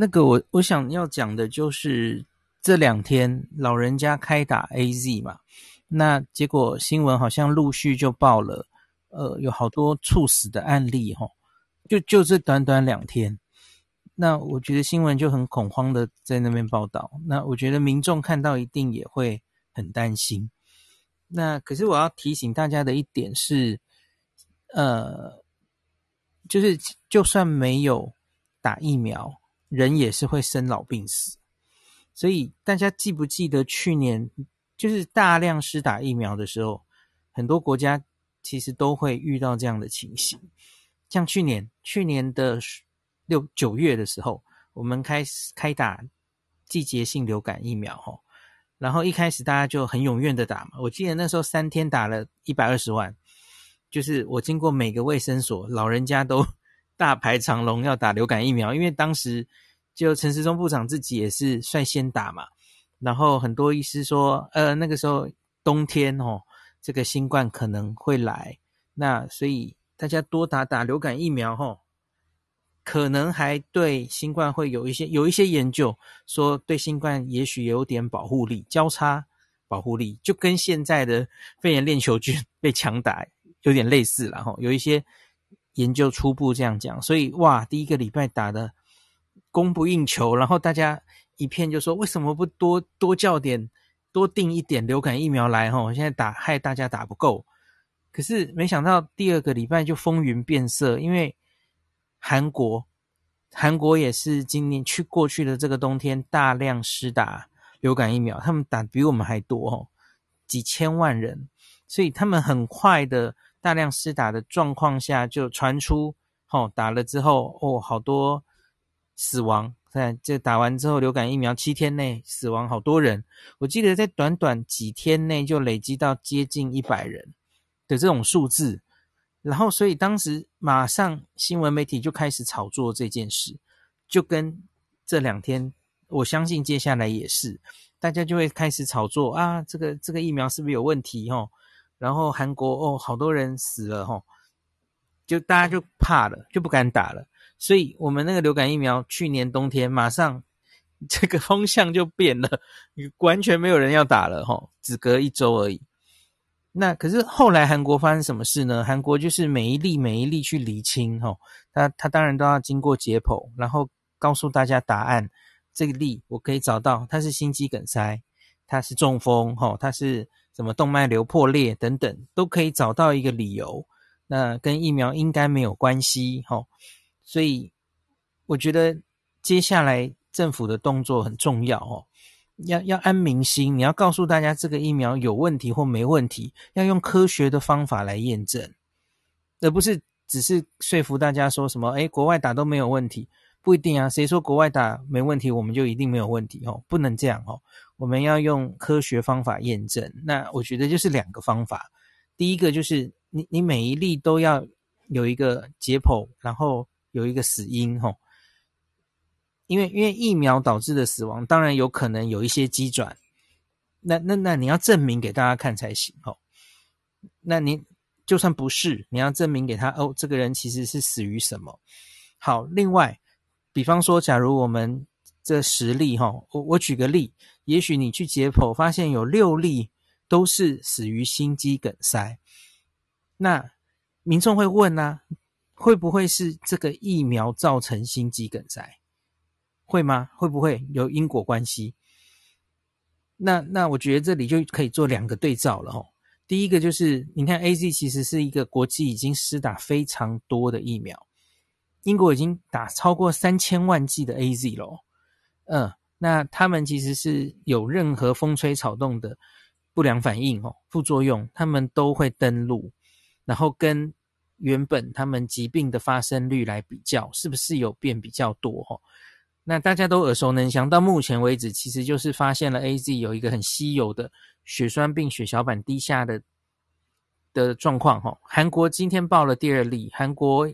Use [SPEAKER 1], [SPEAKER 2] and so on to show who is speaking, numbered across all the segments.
[SPEAKER 1] 那个我我想要讲的就是这两天老人家开打 AZ 嘛，那结果新闻好像陆续就报了，呃，有好多猝死的案例齁，就就这短短两天，那我觉得新闻就很恐慌的在那边报道，那我觉得民众看到一定也会很担心。那可是我要提醒大家的一点是，呃，就是就算没有打疫苗，人也是会生老病死。所以大家记不记得去年就是大量施打疫苗的时候，很多国家其实都会遇到这样的情形。像去年去年的六九月的时候，我们开始开打季节性流感疫苗，吼。然后一开始大家就很踊跃的打嘛，我记得那时候三天打了一百二十万，就是我经过每个卫生所，老人家都大排长龙要打流感疫苗，因为当时就陈时中部长自己也是率先打嘛，然后很多医师说，呃，那个时候冬天哦，这个新冠可能会来，那所以大家多打打流感疫苗吼。可能还对新冠会有一些有一些研究说，对新冠也许有点保护力，交叉保护力就跟现在的肺炎链球菌被强打有点类似了哈。有一些研究初步这样讲，所以哇，第一个礼拜打的供不应求，然后大家一片就说，为什么不多多叫点多订一点流感疫苗来哈？现在打害大家打不够，可是没想到第二个礼拜就风云变色，因为。韩国，韩国也是今年去过去的这个冬天大量施打流感疫苗，他们打比我们还多哦，几千万人，所以他们很快的大量施打的状况下，就传出哦，打了之后哦，好多死亡，在这打完之后流感疫苗七天内死亡好多人，我记得在短短几天内就累积到接近一百人的这种数字。然后，所以当时马上新闻媒体就开始炒作这件事，就跟这两天，我相信接下来也是，大家就会开始炒作啊，这个这个疫苗是不是有问题齁？然后韩国哦，好多人死了哦，就大家就怕了，就不敢打了。所以我们那个流感疫苗去年冬天马上这个风向就变了，完全没有人要打了齁，只隔一周而已。那可是后来韩国发生什么事呢？韩国就是每一例每一例去厘清，吼，他他当然都要经过解剖，然后告诉大家答案。这个例我可以找到，它是心肌梗塞，它是中风，吼，它是什么动脉瘤破裂等等，都可以找到一个理由。那跟疫苗应该没有关系，吼。所以我觉得接下来政府的动作很重要，哦。要要安民心，你要告诉大家这个疫苗有问题或没问题，要用科学的方法来验证，而不是只是说服大家说什么，诶，国外打都没有问题，不一定啊，谁说国外打没问题，我们就一定没有问题哦？不能这样哦，我们要用科学方法验证。那我觉得就是两个方法，第一个就是你你每一例都要有一个解剖，然后有一个死因吼。因为因为疫苗导致的死亡，当然有可能有一些机转，那那那你要证明给大家看才行哦。那你就算不是，你要证明给他哦，这个人其实是死于什么？好，另外，比方说，假如我们这十例哈，我我举个例，也许你去解剖发现有六例都是死于心肌梗塞，那民众会问呢、啊，会不会是这个疫苗造成心肌梗塞？会吗？会不会有因果关系？那那我觉得这里就可以做两个对照了哈。第一个就是，你看 AZ 其实是一个国际已经施打非常多的疫苗，英国已经打超过三千万剂的 AZ 咯。嗯，那他们其实是有任何风吹草动的不良反应哦，副作用，他们都会登录，然后跟原本他们疾病的发生率来比较，是不是有变比较多吼？那大家都耳熟能详，到目前为止，其实就是发现了 AZ 有一个很稀有的血栓病、血小板低下的的状况。哈，韩国今天报了第二例，韩国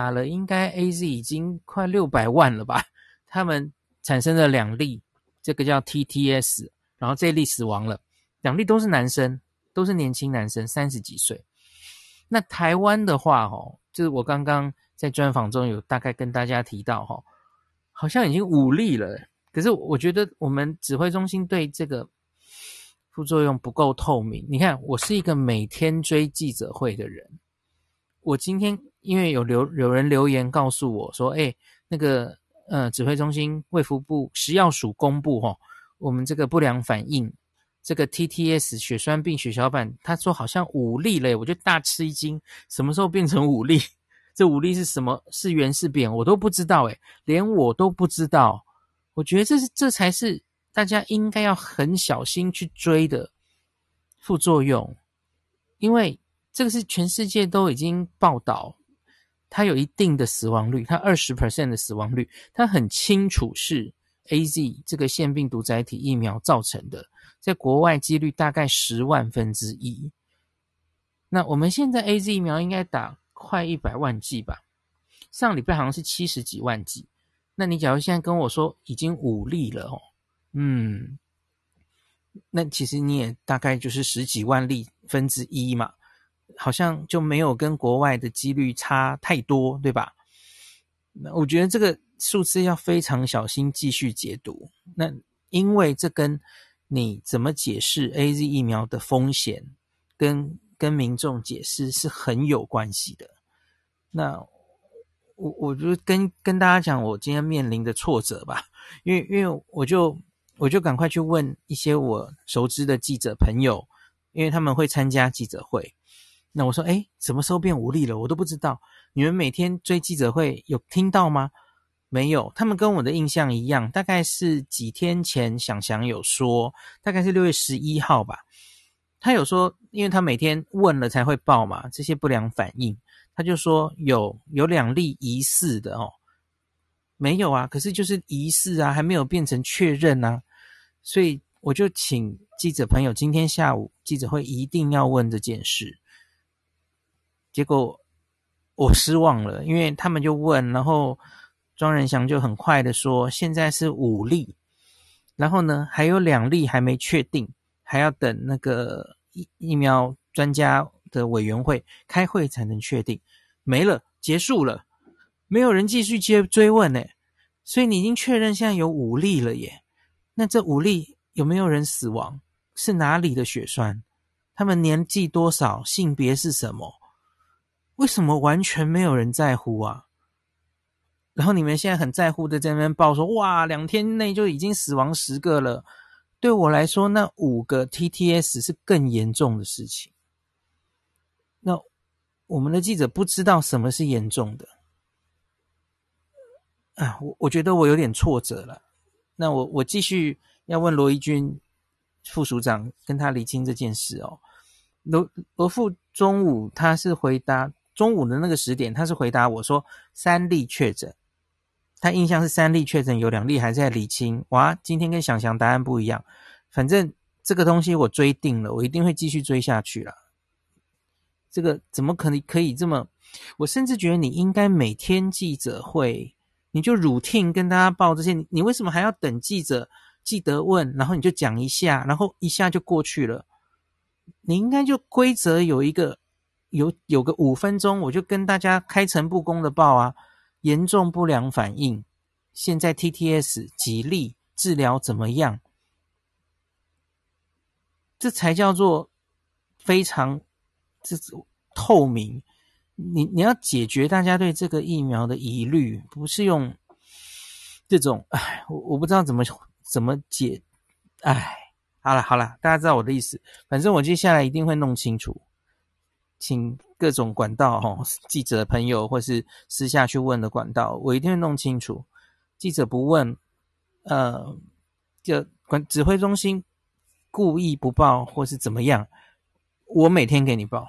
[SPEAKER 1] 打了应该 AZ 已经快六百万了吧？他们产生了两例，这个叫 TTS，然后这一例死亡了，两例都是男生，都是年轻男生，三十几岁。那台湾的话，哈，就是我刚刚在专访中有大概跟大家提到，哈。好像已经五例了。可是我觉得我们指挥中心对这个副作用不够透明。你看，我是一个每天追记者会的人，我今天因为有留有人留言告诉我说，哎，那个呃，指挥中心卫福部食药署公布哈、哦，我们这个不良反应，这个 TTS 血栓病血小板，他说好像五例嘞，我就大吃一惊，什么时候变成五例？这五例是什么？是圆是扁？我都不知道诶，连我都不知道。我觉得这是这才是大家应该要很小心去追的副作用，因为这个是全世界都已经报道，它有一定的死亡率，它二十 percent 的死亡率，它很清楚是 AZ 这个腺病毒载体疫苗造成的，在国外几率大概十万分之一。那我们现在 AZ 疫苗应该打快一百万剂吧？上礼拜好像是七十几万剂。那你假如现在跟我说已经五例了哦，嗯，那其实你也大概就是十几万例分之一嘛，好像就没有跟国外的几率差太多，对吧？那我觉得这个数字要非常小心继续解读，那因为这跟你怎么解释 AZ 疫苗的风险，跟跟民众解释是很有关系的。那。我我就跟跟大家讲，我今天面临的挫折吧，因为因为我就我就赶快去问一些我熟知的记者朋友，因为他们会参加记者会。那我说，诶，什么时候变无力了？我都不知道。你们每天追记者会有听到吗？没有。他们跟我的印象一样，大概是几天前想想有说，大概是六月十一号吧。他有说，因为他每天问了才会报嘛，这些不良反应。他就说有有两例疑似的哦，没有啊，可是就是疑似啊，还没有变成确认啊，所以我就请记者朋友今天下午记者会一定要问这件事。结果我失望了，因为他们就问，然后庄人祥就很快的说现在是五例，然后呢还有两例还没确定，还要等那个疫疫苗专家的委员会开会才能确定。没了，结束了，没有人继续接追问呢，所以你已经确认现在有五例了耶。那这五例有没有人死亡？是哪里的血栓？他们年纪多少？性别是什么？为什么完全没有人在乎啊？然后你们现在很在乎的在那边报说，哇，两天内就已经死亡十个了。对我来说，那五个 TTS 是更严重的事情。那。我们的记者不知道什么是严重的啊，我我觉得我有点挫折了。那我我继续要问罗怡君副署长，跟他厘清这件事哦。罗罗副中午他是回答中午的那个十点，他是回答我说三例确诊，他印象是三例确诊，有两例还在厘清。哇，今天跟想象答案不一样。反正这个东西我追定了，我一定会继续追下去了。这个怎么可能可以这么？我甚至觉得你应该每天记者会，你就 routine 跟大家报这些，你为什么还要等记者记得问，然后你就讲一下，然后一下就过去了？你应该就规则有一个有有个五分钟，我就跟大家开诚布公的报啊，严重不良反应，现在 TTS 几例，治疗怎么样？这才叫做非常。这种透明，你你要解决大家对这个疫苗的疑虑，不是用这种，哎，我我不知道怎么怎么解，哎，好了好了，大家知道我的意思，反正我接下来一定会弄清楚，请各种管道哈，记者朋友或是私下去问的管道，我一定会弄清楚。记者不问，呃，就管指挥中心故意不报或是怎么样。我每天给你报，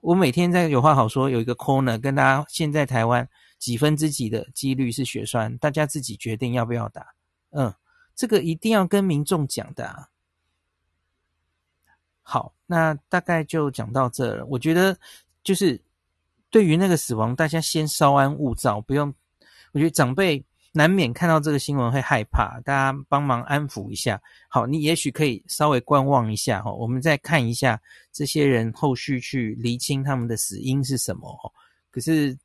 [SPEAKER 1] 我每天在有话好说，有一个 corner 跟大家，现在台湾几分之几的几率是血栓，大家自己决定要不要打。嗯，这个一定要跟民众讲的啊。好，那大概就讲到这了。我觉得就是对于那个死亡，大家先稍安勿躁，不用。我觉得长辈。难免看到这个新闻会害怕，大家帮忙安抚一下。好，你也许可以稍微观望一下哈，我们再看一下这些人后续去厘清他们的死因是什么。可是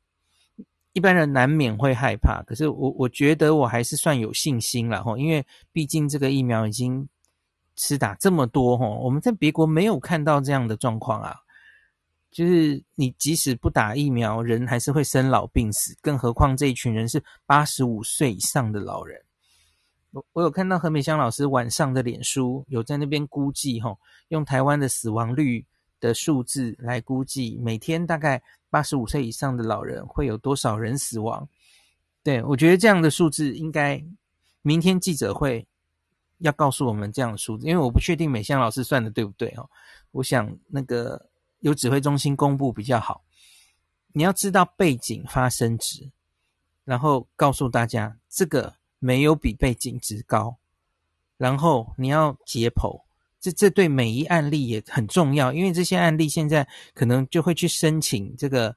[SPEAKER 1] 一般人难免会害怕，可是我我觉得我还是算有信心了哈，因为毕竟这个疫苗已经施打这么多哈，我们在别国没有看到这样的状况啊。就是你即使不打疫苗，人还是会生老病死，更何况这一群人是八十五岁以上的老人。我我有看到何美香老师晚上的脸书，有在那边估计吼，用台湾的死亡率的数字来估计，每天大概八十五岁以上的老人会有多少人死亡？对，我觉得这样的数字应该明天记者会要告诉我们这样的数字，因为我不确定美香老师算的对不对哦。我想那个。由指挥中心公布比较好。你要知道背景发生值，然后告诉大家这个没有比背景值高，然后你要解剖，这这对每一案例也很重要，因为这些案例现在可能就会去申请这个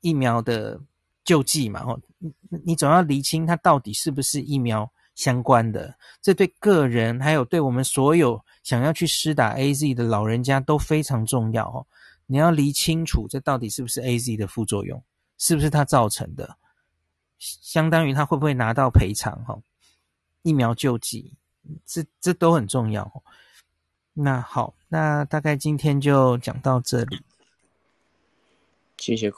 [SPEAKER 1] 疫苗的救济嘛，哦，你你总要厘清它到底是不是疫苗相关的，这对个人还有对我们所有想要去施打 AZ 的老人家都非常重要哦。你要理清楚，这到底是不是 AZ 的副作用，是不是它造成的？相当于他会不会拿到赔偿？哈，疫苗救济，这这都很重要。那好，那大概今天就讲到这里。
[SPEAKER 2] 谢谢。